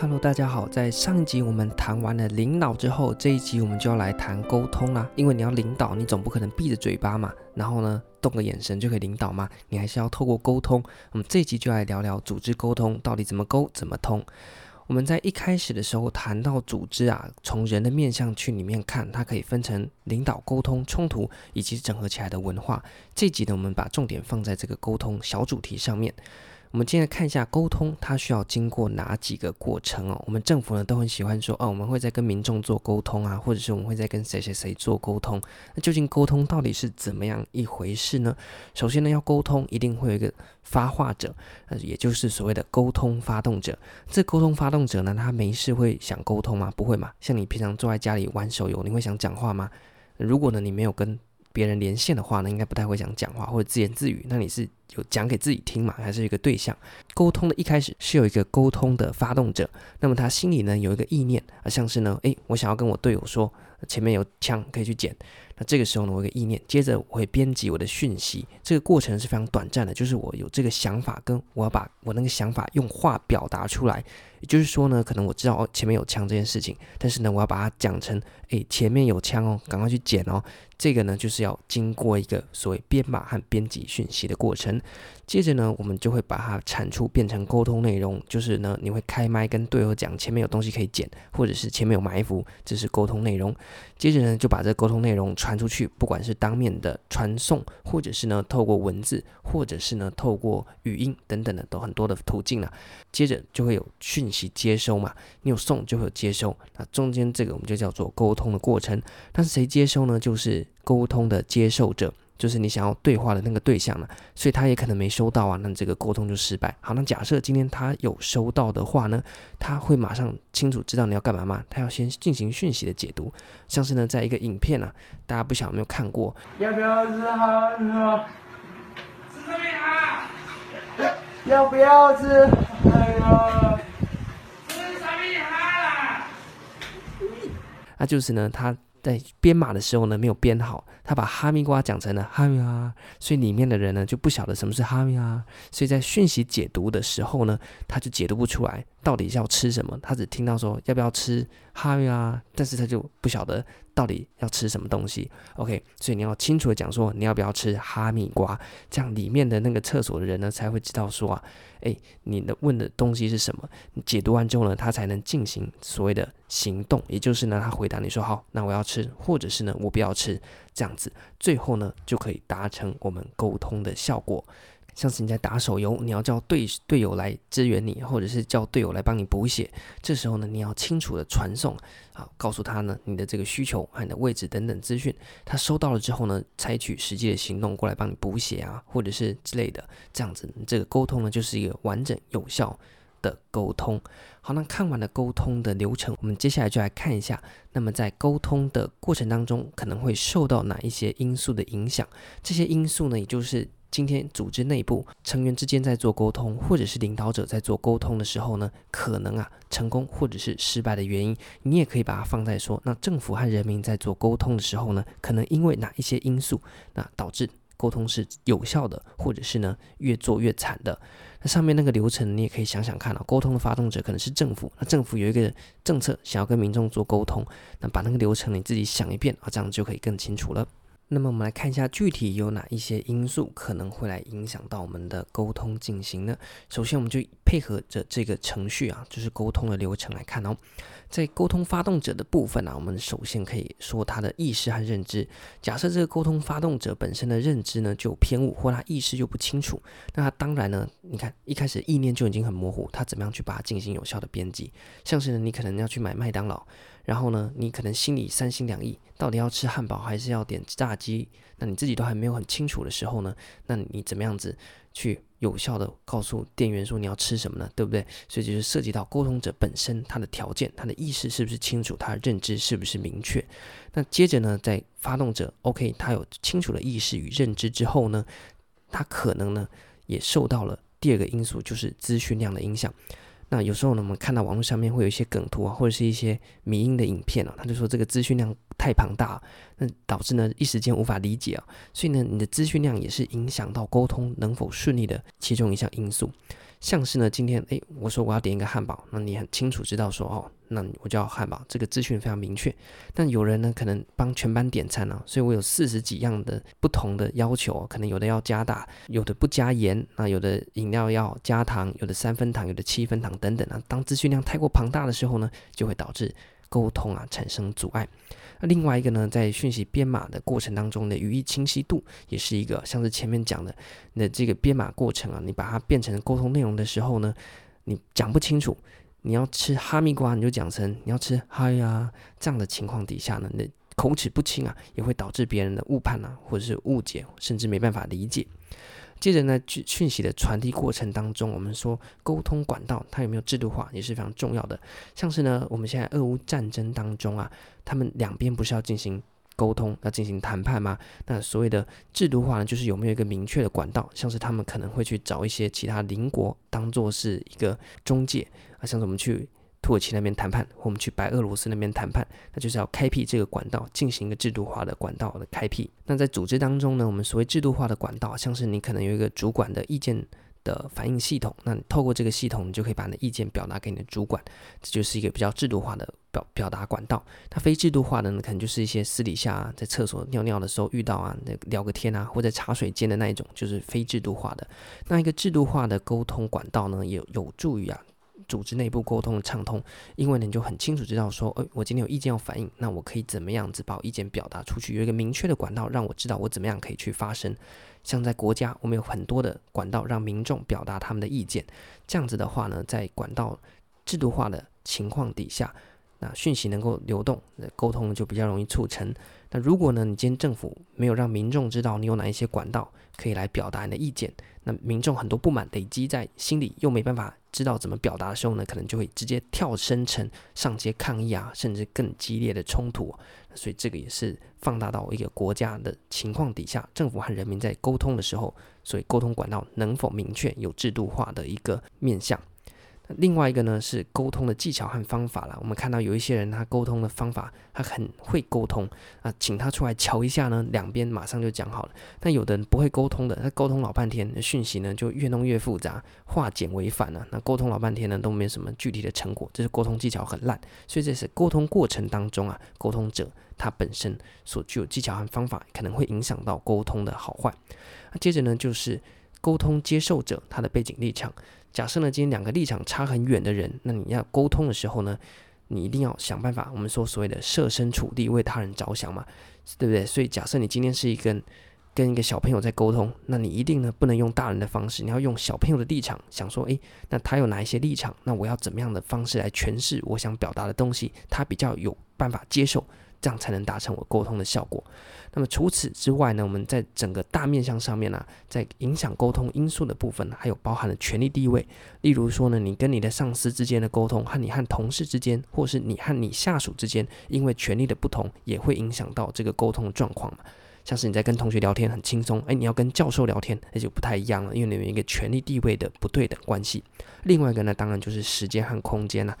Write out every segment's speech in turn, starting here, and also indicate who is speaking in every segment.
Speaker 1: Hello，大家好。在上一集我们谈完了领导之后，这一集我们就要来谈沟通啦。因为你要领导，你总不可能闭着嘴巴嘛，然后呢，动个眼神就可以领导嘛。你还是要透过沟通。我们这一集就来聊聊组织沟通到底怎么沟，怎么通。我们在一开始的时候谈到组织啊，从人的面向去里面看，它可以分成领导、沟通、冲突以及整合起来的文化。这集呢，我们把重点放在这个沟通小主题上面。我们今天看一下沟通，它需要经过哪几个过程哦？我们政府呢都很喜欢说，哦，我们会在跟民众做沟通啊，或者是我们会在跟谁谁谁做沟通。那究竟沟通到底是怎么样一回事呢？首先呢，要沟通一定会有一个发话者，呃，也就是所谓的沟通发动者。这沟通发动者呢，他没事会想沟通吗？不会嘛？像你平常坐在家里玩手游，你会想讲话吗？如果呢，你没有跟别人连线的话呢，应该不太会想讲话或者自言自语。那你是？有讲给自己听嘛，还是一个对象？沟通的一开始是有一个沟通的发动者，那么他心里呢有一个意念啊，像是呢，诶，我想要跟我队友说，前面有枪可以去捡。那这个时候呢，我有个意念，接着我会编辑我的讯息。这个过程是非常短暂的，就是我有这个想法，跟我要把我那个想法用话表达出来。也就是说呢，可能我知道哦前面有枪这件事情，但是呢，我要把它讲成，诶，前面有枪哦，赶快去捡哦。这个呢，就是要经过一个所谓编码和编辑讯息的过程。接着呢，我们就会把它产出变成沟通内容，就是呢，你会开麦跟队友讲前面有东西可以捡，或者是前面有埋伏，这是沟通内容。接着呢，就把这沟通内容传出去，不管是当面的传送，或者是呢透过文字，或者是呢透过语音等等的，都很多的途径了。接着就会有讯息接收嘛，你有送就会有接收，那中间这个我们就叫做沟通的过程。但是谁接收呢？就是沟通的接受者。就是你想要对话的那个对象了，所以他也可能没收到啊，那这个沟通就失败。好，那假设今天他有收到的话呢，他会马上清楚知道你要干嘛吗？他要先进行讯息的解读，像是呢，在一个影片啊，大家不晓得有没有看过？要不要吃哈密瓜？吃哈密瓜？要不要吃？哎呀，吃什么呀啦！那就是呢，他。在编码的时候呢，没有编好，他把哈密瓜讲成了哈密瓜，所以里面的人呢就不晓得什么是哈密瓜，所以在讯息解读的时候呢，他就解读不出来到底要吃什么，他只听到说要不要吃哈密瓜，但是他就不晓得。到底要吃什么东西？OK，所以你要清楚的讲说你要不要吃哈密瓜，这样里面的那个厕所的人呢才会知道说啊，诶，你的问的东西是什么？你解读完之后呢，他才能进行所谓的行动，也就是呢，他回答你说好，那我要吃，或者是呢，我不要吃，这样子，最后呢就可以达成我们沟通的效果。像是你在打手游，你要叫队队友来支援你，或者是叫队友来帮你补血，这时候呢，你要清楚的传送，啊，告诉他呢你的这个需求和你的位置等等资讯，他收到了之后呢，采取实际的行动过来帮你补血啊，或者是之类的，这样子，这个沟通呢就是一个完整有效的沟通。好，那看完了沟通的流程，我们接下来就来看一下，那么在沟通的过程当中，可能会受到哪一些因素的影响？这些因素呢，也就是。今天组织内部成员之间在做沟通，或者是领导者在做沟通的时候呢，可能啊成功或者是失败的原因，你也可以把它放在说，那政府和人民在做沟通的时候呢，可能因为哪一些因素，那导致沟通是有效的，或者是呢越做越惨的。那上面那个流程你也可以想想看啊，沟通的发动者可能是政府，那政府有一个政策想要跟民众做沟通，那把那个流程你自己想一遍啊，这样就可以更清楚了。那么我们来看一下具体有哪一些因素可能会来影响到我们的沟通进行呢？首先，我们就配合着这个程序啊，就是沟通的流程来看哦。在沟通发动者的部分呢、啊，我们首先可以说他的意识和认知。假设这个沟通发动者本身的认知呢就偏误，或他意识就不清楚，那他当然呢，你看一开始意念就已经很模糊，他怎么样去把它进行有效的编辑？像是呢，你可能要去买麦当劳。然后呢，你可能心里三心两意，到底要吃汉堡还是要点炸机？那你自己都还没有很清楚的时候呢，那你怎么样子去有效的告诉店员说你要吃什么呢？对不对？所以就是涉及到沟通者本身他的条件、他的意识是不是清楚，他的认知是不是明确？那接着呢，在发动者 OK，他有清楚的意识与认知之后呢，他可能呢也受到了第二个因素，就是资讯量的影响。那有时候呢，我们看到网络上面会有一些梗图啊，或者是一些迷因的影片啊，他就说这个资讯量太庞大，那导致呢一时间无法理解啊，所以呢，你的资讯量也是影响到沟通能否顺利的其中一项因素。像是呢，今天诶，我说我要点一个汉堡，那你很清楚知道说哦，那我就要汉堡，这个资讯非常明确。但有人呢，可能帮全班点餐啊，所以我有四十几样的不同的要求，可能有的要加大，有的不加盐，那有的饮料要加糖，有的三分糖，有的七分糖等等啊。当资讯量太过庞大的时候呢，就会导致沟通啊产生阻碍。那另外一个呢，在讯息编码的过程当中的语义清晰度，也是一个像是前面讲的，那这个编码过程啊，你把它变成沟通内容的时候呢，你讲不清楚，你要吃哈密瓜，你就讲成你要吃嗨呀，这样的情况底下呢，那口齿不清啊，也会导致别人的误判啊，或者是误解，甚至没办法理解。接着呢，讯息的传递过程当中，我们说沟通管道它有没有制度化也是非常重要的。像是呢，我们现在俄乌战争当中啊，他们两边不是要进行沟通、要进行谈判吗？那所谓的制度化呢，就是有没有一个明确的管道？像是他们可能会去找一些其他邻国当做是一个中介啊，像是我们去。土耳其那边谈判，或我们去白俄罗斯那边谈判，那就是要开辟这个管道，进行一个制度化的管道的开辟。那在组织当中呢，我们所谓制度化的管道，像是你可能有一个主管的意见的反映系统，那你透过这个系统，你就可以把你的意见表达给你的主管，这就是一个比较制度化的表表达管道。它非制度化的呢，可能就是一些私底下，在厕所尿尿的时候遇到啊，那聊个天啊，或者茶水间的那一种，就是非制度化的。那一个制度化的沟通管道呢，也，有助于啊。组织内部沟通的畅通，因为呢，你就很清楚知道说，诶，我今天有意见要反映，那我可以怎么样子把我意见表达出去？有一个明确的管道，让我知道我怎么样可以去发声。像在国家，我们有很多的管道让民众表达他们的意见。这样子的话呢，在管道制度化的情况底下，那讯息能够流动，沟通就比较容易促成。那如果呢，你今天政府没有让民众知道你有哪一些管道可以来表达你的意见，那民众很多不满累积在心里，又没办法。知道怎么表达的时候呢，可能就会直接跳升成上街抗议啊，甚至更激烈的冲突。所以这个也是放大到一个国家的情况底下，政府和人民在沟通的时候，所以沟通管道能否明确、有制度化的一个面向。另外一个呢，是沟通的技巧和方法啦。我们看到有一些人他沟通的方法，他很会沟通啊，请他出来瞧一下呢，两边马上就讲好了。但有的人不会沟通的，他沟通老半天，讯息呢就越弄越复杂，化简为繁了。那沟通老半天呢，都没什么具体的成果，这是沟通技巧很烂。所以这是沟通过程当中啊，沟通者他本身所具有技巧和方法，可能会影响到沟通的好坏。那接着呢，就是沟通接受者他的背景立场。假设呢，今天两个立场差很远的人，那你要沟通的时候呢，你一定要想办法。我们说所谓的设身处地为他人着想嘛，对不对？所以假设你今天是一个跟一个小朋友在沟通，那你一定呢不能用大人的方式，你要用小朋友的立场想说，诶，那他有哪一些立场？那我要怎么样的方式来诠释我想表达的东西？他比较有办法接受。这样才能达成我沟通的效果。那么除此之外呢，我们在整个大面向上面呢、在影响沟通因素的部分，还有包含了权力地位。例如说呢，你跟你的上司之间的沟通，和你和同事之间，或是你和你下属之间，因为权力的不同，也会影响到这个沟通状况嘛。像是你在跟同学聊天很轻松，哎，你要跟教授聊天，那就不太一样了，因为你有一个权力地位的不对等关系。另外一个呢，当然就是时间和空间了、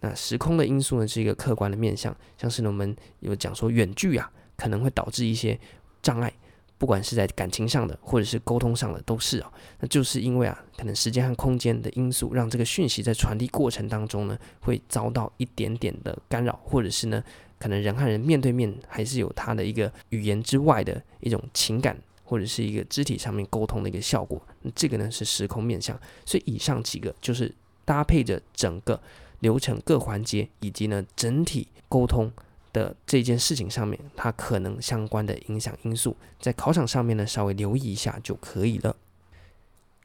Speaker 1: 那时空的因素呢，是一个客观的面向，像是呢，我们有讲说远距啊，可能会导致一些障碍，不管是在感情上的，或者是沟通上的，都是啊。那就是因为啊，可能时间和空间的因素，让这个讯息在传递过程当中呢，会遭到一点点的干扰，或者是呢，可能人和人面对面还是有他的一个语言之外的一种情感，或者是一个肢体上面沟通的一个效果。那这个呢是时空面向，所以以上几个就是搭配着整个。流程各环节以及呢整体沟通的这件事情上面，它可能相关的影响因素，在考场上面呢稍微留意一下就可以了。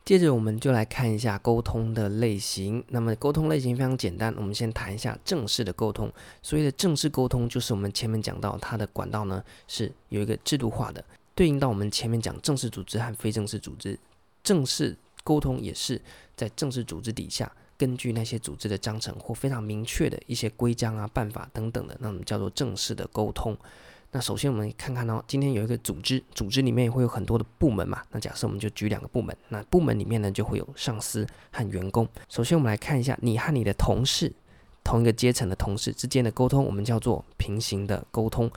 Speaker 1: 接着我们就来看一下沟通的类型。那么沟通类型非常简单，我们先谈一下正式的沟通。所谓的正式沟通，就是我们前面讲到它的管道呢是有一个制度化的，对应到我们前面讲正式组织和非正式组织。正式沟通也是在正式组织底下。根据那些组织的章程或非常明确的一些规章啊、办法等等的，那我们叫做正式的沟通。那首先我们看看哦，今天有一个组织，组织里面也会有很多的部门嘛。那假设我们就举两个部门，那部门里面呢就会有上司和员工。首先我们来看一下，你和你的同事，同一个阶层的同事之间的沟通，我们叫做平行的沟通。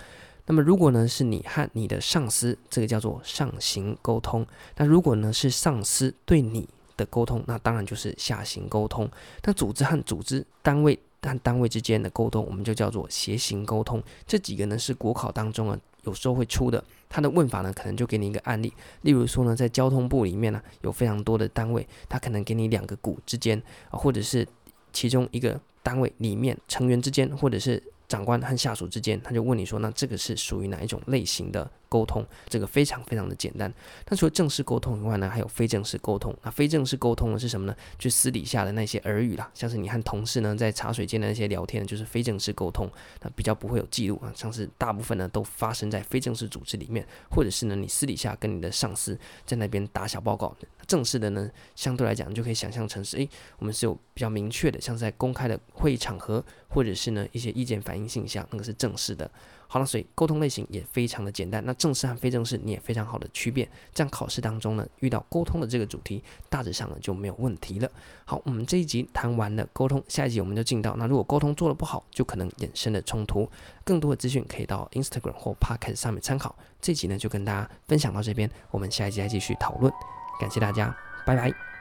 Speaker 1: 那么如果呢是你和你的上司，这个叫做上行沟通。那如果呢是上司对你，的沟通，那当然就是下行沟通。那组织和组织单位和单位之间的沟通，我们就叫做协行沟通。这几个呢是国考当中啊有时候会出的，它的问法呢可能就给你一个案例，例如说呢在交通部里面呢有非常多的单位，它可能给你两个股之间，或者是其中一个单位里面成员之间，或者是。长官和下属之间，他就问你说：“那这个是属于哪一种类型的沟通？”这个非常非常的简单。那除了正式沟通以外呢，还有非正式沟通。那非正式沟通的是什么呢？就私底下的那些耳语啦，像是你和同事呢在茶水间的那些聊天，就是非正式沟通。那比较不会有记录啊，像是大部分呢都发生在非正式组织里面，或者是呢你私底下跟你的上司在那边打小报告。正式的呢，相对来讲，就可以想象成是，诶，我们是有比较明确的，像在公开的会议场合，或者是呢一些意见反映信箱，那个是正式的。好了，所以沟通类型也非常的简单。那正式和非正式，你也非常好的区别。这样考试当中呢，遇到沟通的这个主题，大致上呢就没有问题了。好，我们这一集谈完了沟通，下一集我们就进到那如果沟通做得不好，就可能衍生的冲突。更多的资讯可以到 Instagram 或 Podcast 上面参考。这集呢就跟大家分享到这边，我们下一集再继续讨论。感谢大家，拜拜。